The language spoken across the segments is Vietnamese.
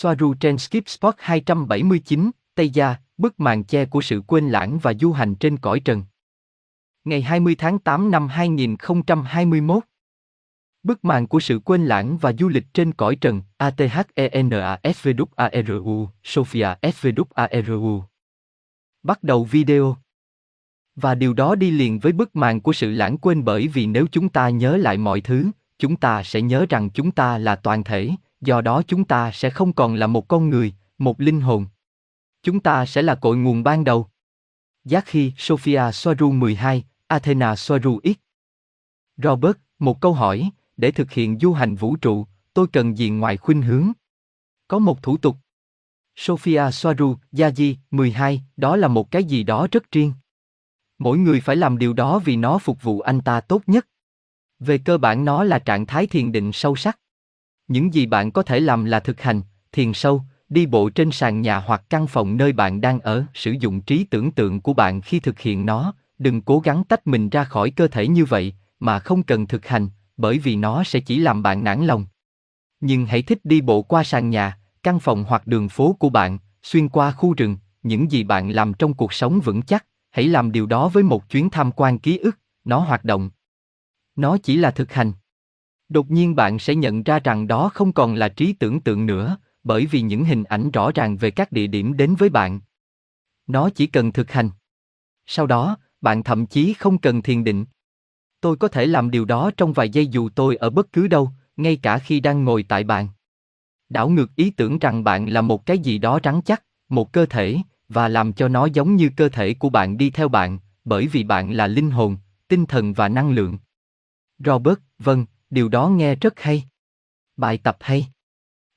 Soaru trên Skip Spot 279, Tây Gia, bức màn che của sự quên lãng và du hành trên cõi trần. Ngày 20 tháng 8 năm 2021 Bức màn của sự quên lãng và du lịch trên cõi trần, ATHENASVWARU, Sofia SVWARU. Bắt đầu video. Và điều đó đi liền với bức màn của sự lãng quên bởi vì nếu chúng ta nhớ lại mọi thứ, chúng ta sẽ nhớ rằng chúng ta là toàn thể, do đó chúng ta sẽ không còn là một con người, một linh hồn. Chúng ta sẽ là cội nguồn ban đầu. Giác khi Sophia Soaru 12, Athena Soaru X. Robert, một câu hỏi, để thực hiện du hành vũ trụ, tôi cần gì ngoài khuynh hướng? Có một thủ tục. Sophia Soaru, Yaji, 12, đó là một cái gì đó rất riêng. Mỗi người phải làm điều đó vì nó phục vụ anh ta tốt nhất. Về cơ bản nó là trạng thái thiền định sâu sắc. Những gì bạn có thể làm là thực hành, thiền sâu, đi bộ trên sàn nhà hoặc căn phòng nơi bạn đang ở, sử dụng trí tưởng tượng của bạn khi thực hiện nó, đừng cố gắng tách mình ra khỏi cơ thể như vậy, mà không cần thực hành, bởi vì nó sẽ chỉ làm bạn nản lòng. Nhưng hãy thích đi bộ qua sàn nhà, căn phòng hoặc đường phố của bạn, xuyên qua khu rừng, những gì bạn làm trong cuộc sống vững chắc, hãy làm điều đó với một chuyến tham quan ký ức, nó hoạt động. Nó chỉ là thực hành. Đột nhiên bạn sẽ nhận ra rằng đó không còn là trí tưởng tượng nữa, bởi vì những hình ảnh rõ ràng về các địa điểm đến với bạn. Nó chỉ cần thực hành. Sau đó, bạn thậm chí không cần thiền định. Tôi có thể làm điều đó trong vài giây dù tôi ở bất cứ đâu, ngay cả khi đang ngồi tại bàn. Đảo ngược ý tưởng rằng bạn là một cái gì đó rắn chắc, một cơ thể, và làm cho nó giống như cơ thể của bạn đi theo bạn, bởi vì bạn là linh hồn, tinh thần và năng lượng. Robert, vâng, điều đó nghe rất hay. Bài tập hay.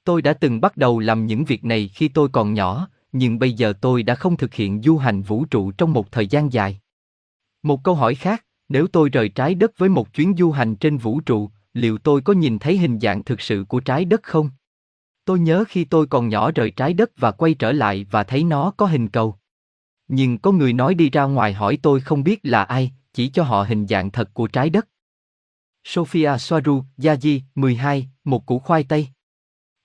Tôi đã từng bắt đầu làm những việc này khi tôi còn nhỏ, nhưng bây giờ tôi đã không thực hiện du hành vũ trụ trong một thời gian dài. Một câu hỏi khác, nếu tôi rời trái đất với một chuyến du hành trên vũ trụ, liệu tôi có nhìn thấy hình dạng thực sự của trái đất không? Tôi nhớ khi tôi còn nhỏ rời trái đất và quay trở lại và thấy nó có hình cầu. Nhưng có người nói đi ra ngoài hỏi tôi không biết là ai, chỉ cho họ hình dạng thật của trái đất. Sophia Soaru, Yaji, 12, một củ khoai tây.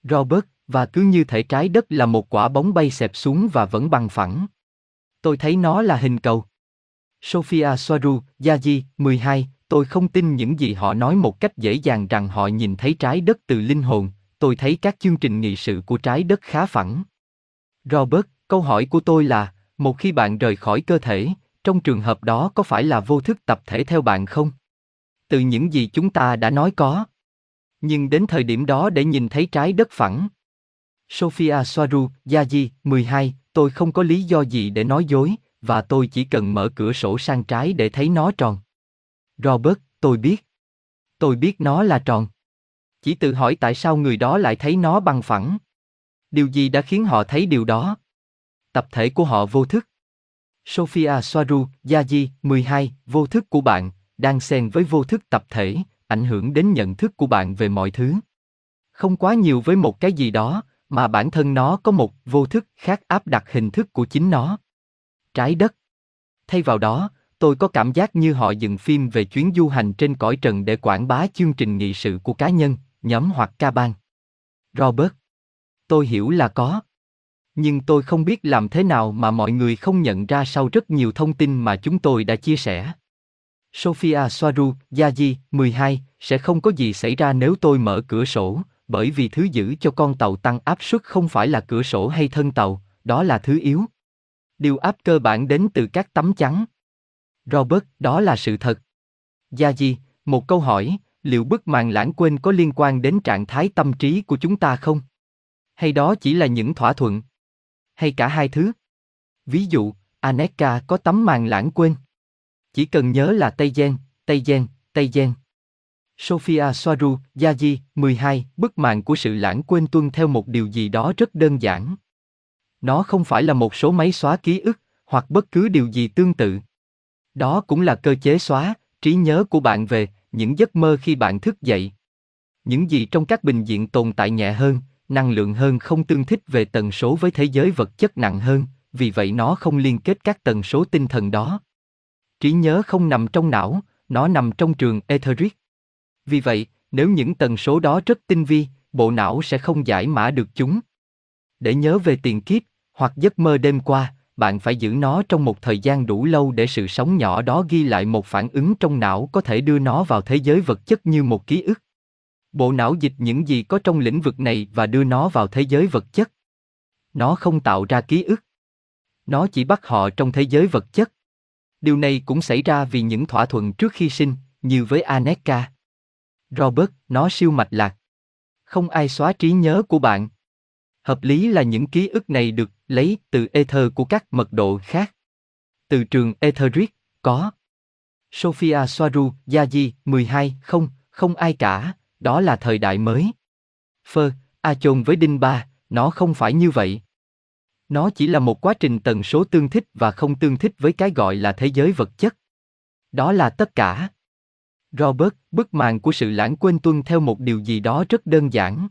Robert, và cứ như thể trái đất là một quả bóng bay xẹp xuống và vẫn bằng phẳng. Tôi thấy nó là hình cầu. Sophia Soaru, Yaji, 12, tôi không tin những gì họ nói một cách dễ dàng rằng họ nhìn thấy trái đất từ linh hồn, tôi thấy các chương trình nghị sự của trái đất khá phẳng. Robert, câu hỏi của tôi là, một khi bạn rời khỏi cơ thể, trong trường hợp đó có phải là vô thức tập thể theo bạn không? Từ những gì chúng ta đã nói có. Nhưng đến thời điểm đó để nhìn thấy trái đất phẳng. Sophia Soaru, Yaji, 12, tôi không có lý do gì để nói dối, và tôi chỉ cần mở cửa sổ sang trái để thấy nó tròn. Robert, tôi biết. Tôi biết nó là tròn. Chỉ tự hỏi tại sao người đó lại thấy nó bằng phẳng. Điều gì đã khiến họ thấy điều đó? Tập thể của họ vô thức. Sophia Soaru, Yaji, 12, vô thức của bạn, đang xen với vô thức tập thể, ảnh hưởng đến nhận thức của bạn về mọi thứ. Không quá nhiều với một cái gì đó, mà bản thân nó có một vô thức khác áp đặt hình thức của chính nó. Trái đất. Thay vào đó, tôi có cảm giác như họ dựng phim về chuyến du hành trên cõi trần để quảng bá chương trình nghị sự của cá nhân, nhóm hoặc ca bang. Robert. Tôi hiểu là có. Nhưng tôi không biết làm thế nào mà mọi người không nhận ra sau rất nhiều thông tin mà chúng tôi đã chia sẻ. Sophia Soaru, Yaji, 12, sẽ không có gì xảy ra nếu tôi mở cửa sổ, bởi vì thứ giữ cho con tàu tăng áp suất không phải là cửa sổ hay thân tàu, đó là thứ yếu. Điều áp cơ bản đến từ các tấm chắn. Robert, đó là sự thật. Yaji, một câu hỏi, liệu bức màn lãng quên có liên quan đến trạng thái tâm trí của chúng ta không? Hay đó chỉ là những thỏa thuận? Hay cả hai thứ? Ví dụ, Aneka có tấm màn lãng quên. Chỉ cần nhớ là Tây Gen, Tây Gen, Tây Gen. Sophia Soaru, Yaji, 12, bức mạng của sự lãng quên tuân theo một điều gì đó rất đơn giản. Nó không phải là một số máy xóa ký ức, hoặc bất cứ điều gì tương tự. Đó cũng là cơ chế xóa, trí nhớ của bạn về những giấc mơ khi bạn thức dậy. Những gì trong các bình diện tồn tại nhẹ hơn, năng lượng hơn không tương thích về tần số với thế giới vật chất nặng hơn, vì vậy nó không liên kết các tần số tinh thần đó. Trí nhớ không nằm trong não, nó nằm trong trường etheric. Vì vậy, nếu những tần số đó rất tinh vi, bộ não sẽ không giải mã được chúng. Để nhớ về tiền kiếp, hoặc giấc mơ đêm qua, bạn phải giữ nó trong một thời gian đủ lâu để sự sống nhỏ đó ghi lại một phản ứng trong não có thể đưa nó vào thế giới vật chất như một ký ức. Bộ não dịch những gì có trong lĩnh vực này và đưa nó vào thế giới vật chất. Nó không tạo ra ký ức. Nó chỉ bắt họ trong thế giới vật chất. Điều này cũng xảy ra vì những thỏa thuận trước khi sinh, như với Aneka. Robert, nó siêu mạch lạc. Không ai xóa trí nhớ của bạn. Hợp lý là những ký ức này được lấy từ ether của các mật độ khác. Từ trường Etheric, có. Sophia Soaru, Yaji, 12, không, không ai cả, đó là thời đại mới. Phơ, A chôn với Đinh Ba, nó không phải như vậy. Nó chỉ là một quá trình tần số tương thích và không tương thích với cái gọi là thế giới vật chất. Đó là tất cả. Robert, bức màn của sự lãng quên tuân theo một điều gì đó rất đơn giản.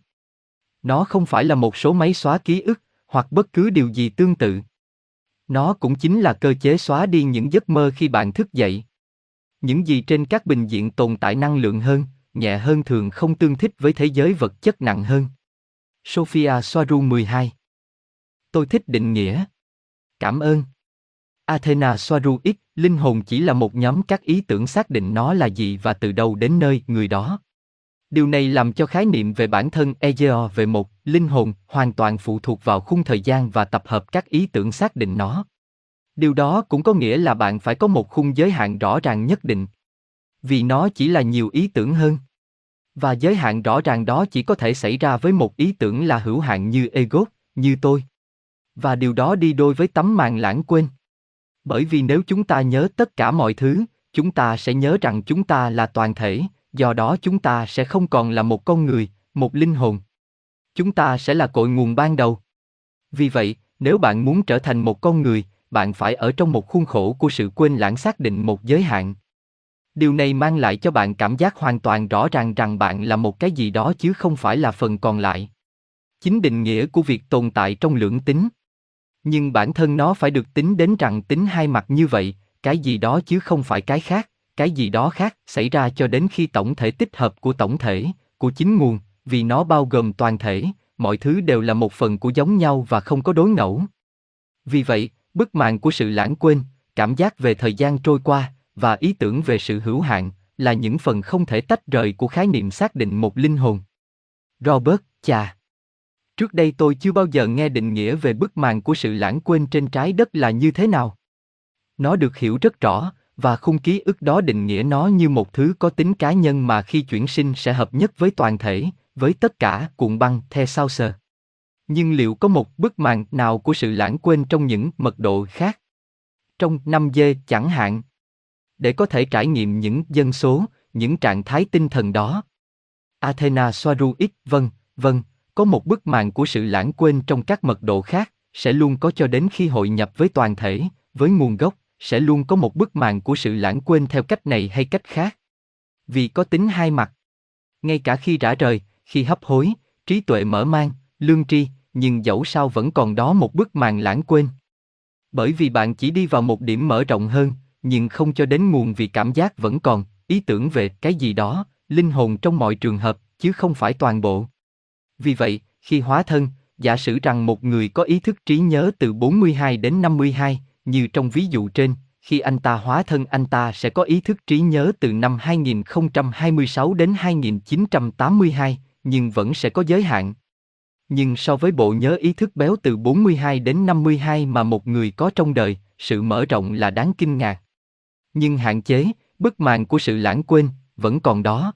Nó không phải là một số máy xóa ký ức, hoặc bất cứ điều gì tương tự. Nó cũng chính là cơ chế xóa đi những giấc mơ khi bạn thức dậy. Những gì trên các bình diện tồn tại năng lượng hơn, nhẹ hơn thường không tương thích với thế giới vật chất nặng hơn. Sophia Soaru 12 Tôi thích định nghĩa. Cảm ơn. Athena Soaru X, linh hồn chỉ là một nhóm các ý tưởng xác định nó là gì và từ đâu đến nơi người đó. Điều này làm cho khái niệm về bản thân Egeo về một linh hồn hoàn toàn phụ thuộc vào khung thời gian và tập hợp các ý tưởng xác định nó. Điều đó cũng có nghĩa là bạn phải có một khung giới hạn rõ ràng nhất định. Vì nó chỉ là nhiều ý tưởng hơn. Và giới hạn rõ ràng đó chỉ có thể xảy ra với một ý tưởng là hữu hạn như ego, như tôi. Và điều đó đi đôi với tấm màn lãng quên. Bởi vì nếu chúng ta nhớ tất cả mọi thứ, chúng ta sẽ nhớ rằng chúng ta là toàn thể, do đó chúng ta sẽ không còn là một con người, một linh hồn. Chúng ta sẽ là cội nguồn ban đầu. Vì vậy, nếu bạn muốn trở thành một con người, bạn phải ở trong một khuôn khổ của sự quên lãng xác định một giới hạn. Điều này mang lại cho bạn cảm giác hoàn toàn rõ ràng rằng bạn là một cái gì đó chứ không phải là phần còn lại. Chính định nghĩa của việc tồn tại trong lưỡng tính. Nhưng bản thân nó phải được tính đến rằng tính hai mặt như vậy, cái gì đó chứ không phải cái khác cái gì đó khác xảy ra cho đến khi tổng thể tích hợp của tổng thể, của chính nguồn, vì nó bao gồm toàn thể, mọi thứ đều là một phần của giống nhau và không có đối ngẫu. Vì vậy, bức màn của sự lãng quên, cảm giác về thời gian trôi qua và ý tưởng về sự hữu hạn là những phần không thể tách rời của khái niệm xác định một linh hồn. Robert, chà. Trước đây tôi chưa bao giờ nghe định nghĩa về bức màn của sự lãng quên trên trái đất là như thế nào. Nó được hiểu rất rõ, và khung ký ức đó định nghĩa nó như một thứ có tính cá nhân mà khi chuyển sinh sẽ hợp nhất với toàn thể, với tất cả cuộn băng the sao sờ. Nhưng liệu có một bức màn nào của sự lãng quên trong những mật độ khác? Trong 5 d chẳng hạn. Để có thể trải nghiệm những dân số, những trạng thái tinh thần đó. Athena Soaru X, vâng, vâng, có một bức màn của sự lãng quên trong các mật độ khác, sẽ luôn có cho đến khi hội nhập với toàn thể, với nguồn gốc, sẽ luôn có một bức màn của sự lãng quên theo cách này hay cách khác. Vì có tính hai mặt. Ngay cả khi rã rời, khi hấp hối, trí tuệ mở mang, lương tri, nhưng dẫu sao vẫn còn đó một bức màn lãng quên. Bởi vì bạn chỉ đi vào một điểm mở rộng hơn, nhưng không cho đến nguồn vì cảm giác vẫn còn, ý tưởng về cái gì đó, linh hồn trong mọi trường hợp, chứ không phải toàn bộ. Vì vậy, khi hóa thân, giả sử rằng một người có ý thức trí nhớ từ 42 đến 52, như trong ví dụ trên, khi anh ta hóa thân anh ta sẽ có ý thức trí nhớ từ năm 2026 đến 2982, nhưng vẫn sẽ có giới hạn. Nhưng so với bộ nhớ ý thức béo từ 42 đến 52 mà một người có trong đời, sự mở rộng là đáng kinh ngạc. Nhưng hạn chế, bức màn của sự lãng quên, vẫn còn đó.